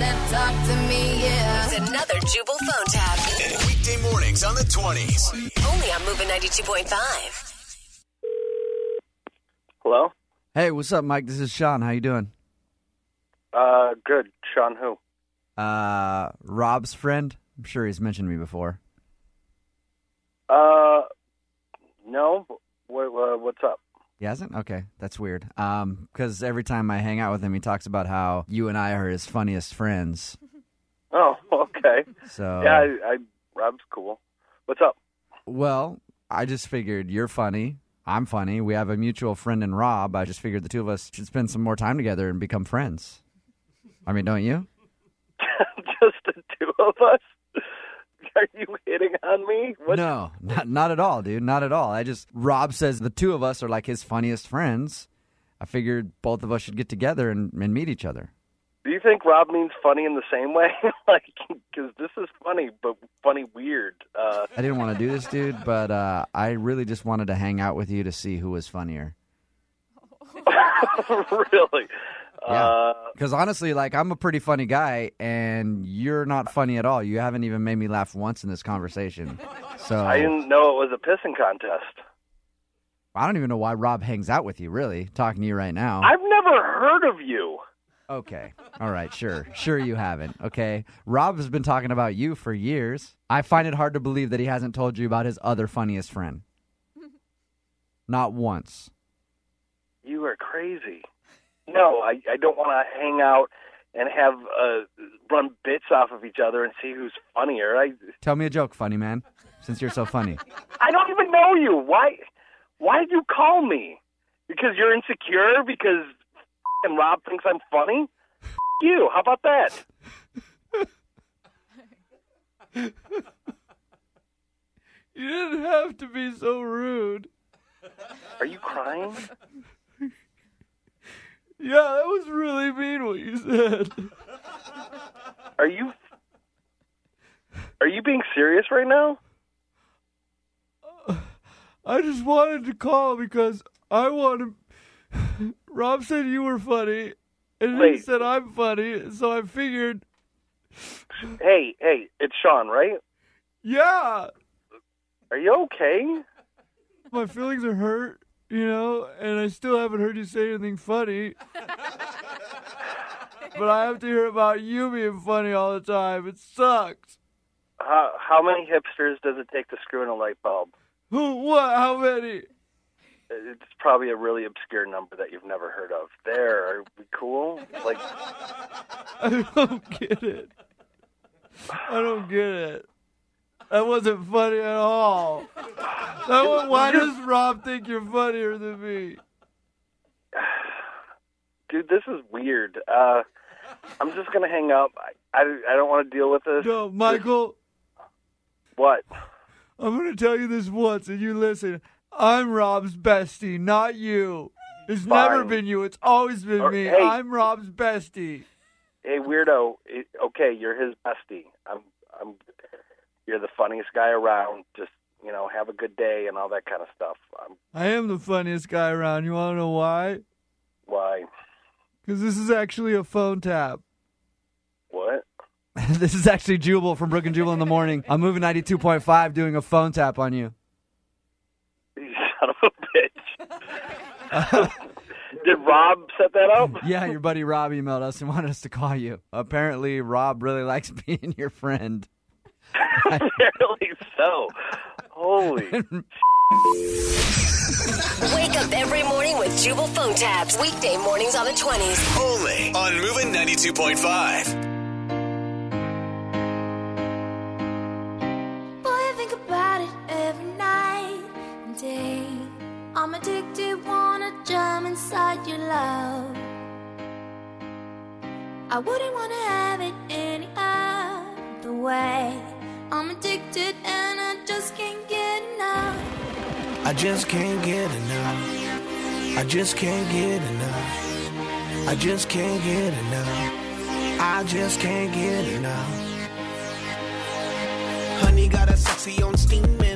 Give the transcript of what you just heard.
that talk to me, yeah. It's another Jubal phone tap. Weekday mornings on the 20s. Only on Moving 92.5. Hello? Hey, what's up, Mike? This is Sean. How you doing? Uh, good. Sean who? Uh, Rob's friend. I'm sure he's mentioned me before. Uh, no. What, uh, what's up? He hasn't? Okay, that's weird. Um, because every time I hang out with him, he talks about how you and I are his funniest friends. Oh, okay. So Yeah, I, I, Rob's cool. What's up? well, I just figured you're funny. I'm funny. We have a mutual friend in Rob. I just figured the two of us should spend some more time together and become friends. I mean, don't you? Just the two of us? Are you hitting on me? What? No, not, not at all, dude. Not at all. I just Rob says the two of us are like his funniest friends. I figured both of us should get together and, and meet each other. Do you think Rob means funny in the same way? like, because this is funny, but funny weird. Uh, I didn't want to do this, dude, but uh, I really just wanted to hang out with you to see who was funnier. really? Yeah. Uh, Because honestly, like I'm a pretty funny guy, and you're not funny at all. You haven't even made me laugh once in this conversation. So I didn't know it was a pissing contest. I don't even know why Rob hangs out with you. Really, talking to you right now. I've never heard of you. Okay. All right. Sure. Sure you haven't. Okay. Rob has been talking about you for years. I find it hard to believe that he hasn't told you about his other funniest friend. Not once. You are crazy. No, I, I don't want to hang out and have uh, run bits off of each other and see who's funnier. I Tell me a joke, funny man, since you're so funny. I don't even know you. Why why did you call me? Because you're insecure? Because and Rob thinks I'm funny? you. How about that? You didn't have to be so rude. Are you crying? Yeah, that was really mean what you said. Are you Are you being serious right now? Uh, I just wanted to call because I want to. Rob said you were funny, and he said I'm funny, so I figured, Hey, hey, it's Sean, right? yeah, Are you okay? my feelings are hurt, you know, and I still haven't heard you say anything funny. but I have to hear about you being funny all the time. It sucks. How how many hipsters does it take to screw in a light bulb? Who? What? How many? It's probably a really obscure number that you've never heard of. There, are we cool? Like, I don't get it. I don't get it. That wasn't funny at all. Why does Rob think you're funnier than me? dude, this is weird. Uh, I'm just gonna hang up. I I, I don't want to deal with this. No, Michael, What? I'm going to tell you this once and you listen. I'm Rob's bestie, not you. It's never been you. It's always been Or- me. hey. I'm Rob's bestie. Hey, weirdo. It, okay, you're his bestie. I'm I'm. You're the funniest guy around. Just you know, have a good day and all that kind of stuff. Um, I am the funniest guy around. You want to know why? why? Because this is actually a phone tap. What? this is actually Jubal from Brooke and Jubal in the morning. I'm moving 92.5 doing a phone tap on you. You son of a bitch. Did Rob set that up? Yeah, your buddy Rob emailed us and wanted us to call you. Apparently, Rob really likes being your friend. Apparently so. Holy. Wake up every morning with Jubal phone taps. Weekday mornings on the 20s. Only on Moving 92.5. Boy, I think about it every night and day. I'm addicted, wanna jump inside your love. I wouldn't wanna have it any other way. I'm addicted and I just can't get enough. I just can't get enough. I just can't get enough. I just can't get enough. I just can't get enough. Honey got a sexy on steaming.